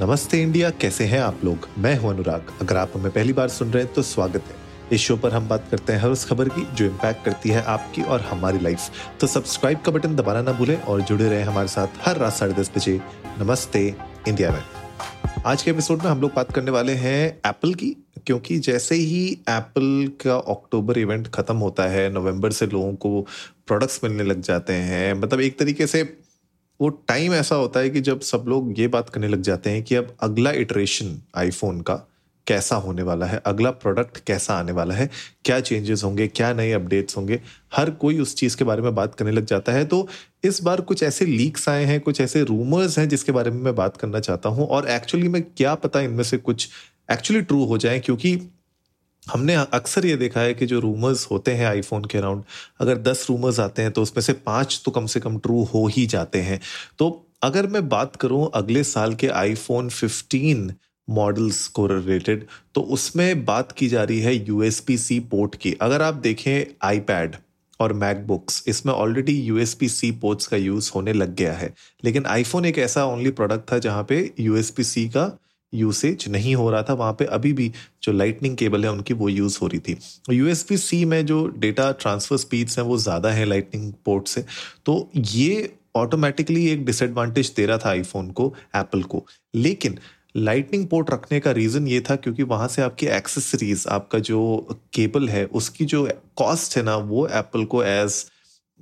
नमस्ते इंडिया, कैसे हैं आप लोग? मैं हूँ अनुराग। अगर आप हमें पहली बार सुन रहे हैं तो स्वागत है। इस शो पर हम बात करते हैं हर उस खबर की, जो इम्पैक्ट करती है आपकी और हमारी लाइफ तो सब्सक्राइब का बटन दबाना ना भूलें और जुड़े रहे हमारे साथ हर रात साढ़े दस बजे। नमस्ते इंडिया में। आज के एपिसोड में हम लोग बात करने वाले हैं एप्पल की, क्योंकि जैसे ही एप्पल का अक्टूबर इवेंट खत्म होता है नवंबर से लोगों को प्रोडक्ट्स मिलने लग जाते हैं मतलब एक तरीके से वो टाइम ऐसा होता है कि जब सब लोग ये बात करने लग जाते हैं कि अब अगला इटरेशन आईफोन का कैसा होने वाला है, अगला प्रोडक्ट कैसा आने वाला है, क्या चेंजेस होंगे, क्या नए अपडेट्स होंगे, हर कोई उस चीज़ के बारे में बात करने लग जाता है। तो इस बार कुछ ऐसे लीक्स आए हैं, कुछ ऐसे रूमर्स हैं जिसके बारे में मैं बात करना चाहता हूँ और एक्चुअली में क्या पता इनमें से कुछ एक्चुअली ट्रू हो जाए, क्योंकि हमने अक्सर ये देखा है कि जो रूमर्स होते हैं आईफोन के अराउंड अगर दस रूमर्स आते हैं तो उसमें से पाँच तो कम से कम ट्रू हो ही जाते हैं। तो अगर मैं बात करूँ अगले साल के आईफोन 15 मॉडल्स को रिलेटेड तो उसमें बात की जा रही है यूएसपी सी पोर्ट की। अगर आप देखें आईपैड और मैकबुक्स इसमें ऑलरेडी यूएसपी सी पोर्ट्स का यूज़ होने लग गया है। लेकिन आईफोन एक ऐसा ओनली प्रोडक्ट था जहाँ पे यूएसपी सी का यूसेज नहीं हो रहा था, वहाँ पे अभी भी जो लाइटनिंग केबल है, उनकी वो यूज़ हो रही थी। यूएसबी सी में जो डेटा ट्रांसफ़र स्पीड्स हैं, वो ज़्यादा है लाइटनिंग पोर्ट से। तो ये ऑटोमेटिकली एक डिसएडवांटेज दे रहा था आईफोन को एप्पल को। लेकिन लाइटनिंग पोर्ट रखने का रीज़न ये था, क्योंकि वहाँ से आपकी एक्सेसरीज आपका जो केबल है, उसकी जो कॉस्ट है ना, वो एप्पल को एज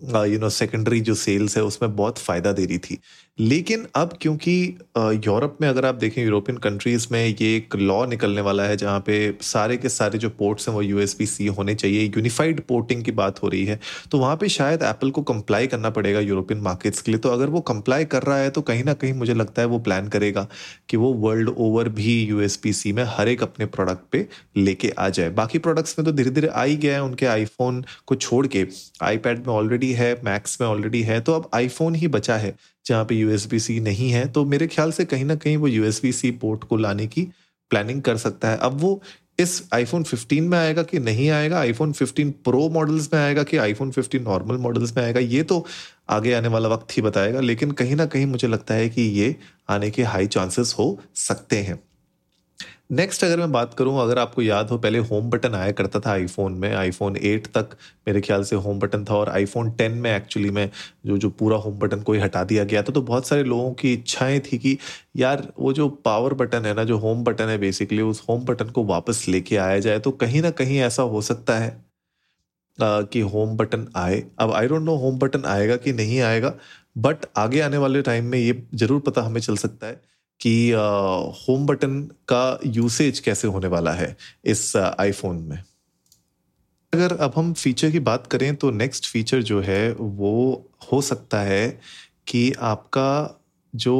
यू नो सेकेंडरी जो सेल्स है, उसमें बहुत फ़ायदा दे रही थी। लेकिन अब क्योंकि यूरोप में अगर आप देखें, यूरोपियन कंट्रीज़ में ये एक लॉ निकलने वाला है, जहाँ पे सारे के सारे जो पोर्ट्स हैं, वो यू सी होने चाहिए। यूनिफाइड पोर्टिंग की बात हो रही है। तो वहाँ पे शायद एप्पल को कंप्लाई करना पड़ेगा यूरोपियन मार्केट्स के लिए। तो अगर वो कंप्लाई कर रहा है तो कहीं ना कहीं मुझे लगता है वो प्लान करेगा कि वो वर्ल्ड ओवर भी यू सी में हर एक अपने प्रोडक्ट पे लेके आ जाए। बाकी प्रोडक्ट्स में तो धीरे धीरे आ ही गया है, उनके आईफोन को छोड़ के। आईपैड में ऑलरेडी है मैक्स में ऑलरेडी है तो अब आईफोन ही बचा है। जहाँ पे यूएसबी सी नहीं है तो मेरे ख्याल से कहीं ना कहीं वो यूएसबी सी पोर्ट को लाने की प्लानिंग कर सकता है। अब वो इस आईफोन 15 में आएगा कि नहीं आएगा? आईफोन 15 प्रो मॉडल्स में आएगा कि आईफोन 15 नॉर्मल मॉडल्स में आएगा? ये तो आगे आने वाला वक्त ही बताएगा, लेकिन कहीं ना कहीं मुझे लगता है कि ये आने के हाई चांसेस हो सकते हैं। नेक्स्ट अगर मैं बात करूँ, अगर आपको याद हो, पहले होम बटन आया करता था आईफोन में आईफोन 8 तक मेरे ख्याल से होम बटन था और आईफोन 10 में एक्चुअली में जो जो पूरा होम बटन को ही हटा दिया गया था। तो बहुत सारे लोगों की इच्छाएँ थी कि यार, वो जो पावर बटन है ना, जो होम बटन है बेसिकली उस होम बटन को वापस लेके आया जाए तो कहीं ना कहीं ऐसा हो सकता है कि होम बटन आए। अब I don't know home button आएगा कि नहीं आएगा बट आगे आने वाले टाइम में ये ज़रूर पता हमें चल सकता है कि होम बटन का यूसेज कैसे होने वाला है इस आईफोन में? अगर अब हम फीचर की बात करें तो नेक्स्ट फीचर जो है वो हो सकता है कि आपका जो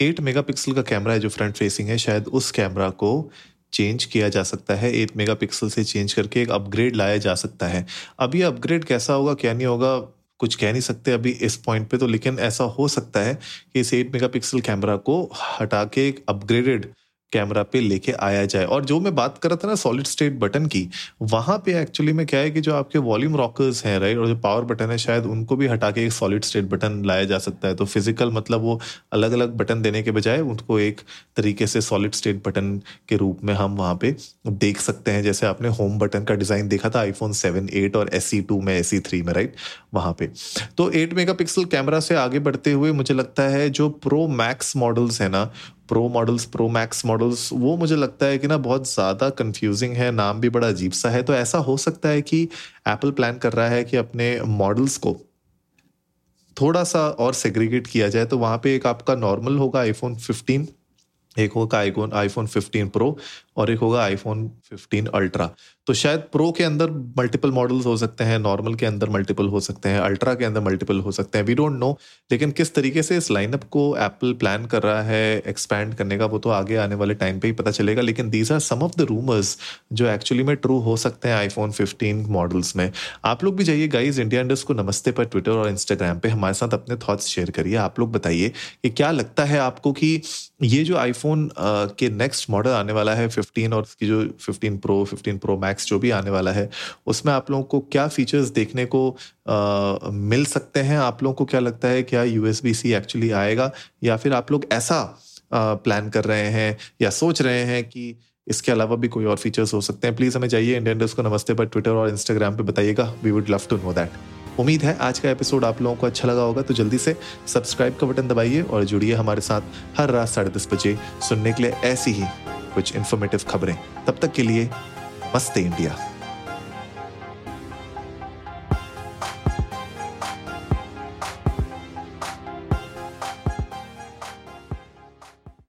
8 मेगापिक्सल का कैमरा है जो फ्रंट फेसिंग है, शायद उस कैमरा को चेंज किया जा सकता है। 8 मेगापिक्सल से चेंज करके एक अपग्रेड लाया जा सकता है। अब ये अपग्रेड कैसा होगा, क्या नहीं होगा कुछ कह नहीं सकते अभी इस पॉइंट पे तो लेकिन ऐसा हो सकता है कि इस एट मेगापिक्सल कैमरा को हटा के एक अपग्रेडेड कैमरा पे लेके आया जाए। और जो मैं बात कर रहा था ना सॉलिड स्टेट बटन की, वहाँ पे एक्चुअली में क्या है कि जो आपके वॉल्यूम रॉकर्स हैं राइट और जो पावर बटन है, शायद उनको भी हटा के एक सॉलिड स्टेट बटन लाया जा सकता है। तो फ़िज़िकल मतलब वो अलग अलग बटन देने के बजाय उनको एक तरीके से सॉलिड स्टेट बटन के रूप में हम वहाँ पे देख सकते हैं। जैसे आपने होम बटन का डिज़ाइन देखा था आईफोन सेवन एट और एस टू में एस थ्री में राइट वहाँ पे। तो एट मेगा कैमरा से आगे बढ़ते हुए मुझे लगता है जो प्रो मैक्स मॉडल्स है ना Pro models Pro Max models वो मुझे लगता है कि ना बहुत ज़्यादा कंफ्यूजिंग है, नाम भी बड़ा अजीब सा है। तो ऐसा हो सकता है कि एप्पल प्लान कर रहा है कि अपने मॉडल्स को थोड़ा सा और सेग्रीगेट किया जाए। तो वहाँ पे एक आपका नॉर्मल होगा आईफोन 15 एक होगा आईफोन आईफोन 15 प्रो और एक होगा आईफोन 15 अल्ट्रा तो शायद प्रो के अंदर मल्टीपल मॉडल्स हो सकते हैं नॉर्मल के अंदर मल्टीपल हो सकते हैं अल्ट्रा के अंदर मल्टीपल हो सकते हैं वी डोंट नो लेकिन किस तरीके से इस लाइनअप को एप्पल प्लान कर रहा है एक्सपैंड करने का, वो तो आगे आने वाले टाइम पे ही पता चलेगा। लेकिन these are some of the rumours जो एक्चुअली में ट्रू हो सकते हैं आईफोन फिफ्टीन मॉडल्स में। आप लोग भी जाइए गाइज़ इंडिया इंडस्ट को नमस्ते पर ट्विटर और इंस्टाग्राम पे। हमारे साथ अपने थॉट्स शेयर करिए। आप लोग बताइए कि क्या लगता है आपको कि ये जो आईफोन के नेक्स्ट मॉडल आने वाला है फिफ्टीन और उसकी जो fifteen Pro fifteen Pro Max जो भी आने वाला है उसमें आप लोगों को क्या फीचर्स देखने को आ, मिल सकते हैं? आप लोगों को क्या लगता है क्या यूएसबी सी एक्चुअली आएगा? या फिर आप लोग ऐसा प्लान कर रहे हैं या सोच रहे हैं कि इसके अलावा भी कोई और फीचर्स हो सकते हैं? प्लीज़ हमें जाइए इंडियन को नमस्ते पर ट्विटर और इंस्टाग्राम पे बताइएगा। We would love to know that उम्मीद है आज का एपिसोड आप लोगों को अच्छा लगा होगा तो जल्दी से सब्सक्राइब का बटन दबाइए और जुड़िए हमारे साथ हर रात साढ़े दस बजे सुनने के लिए ऐसी ही कुछ इन्फॉर्मेटिव खबरें। तब तक के लिए मस्ते इंडिया।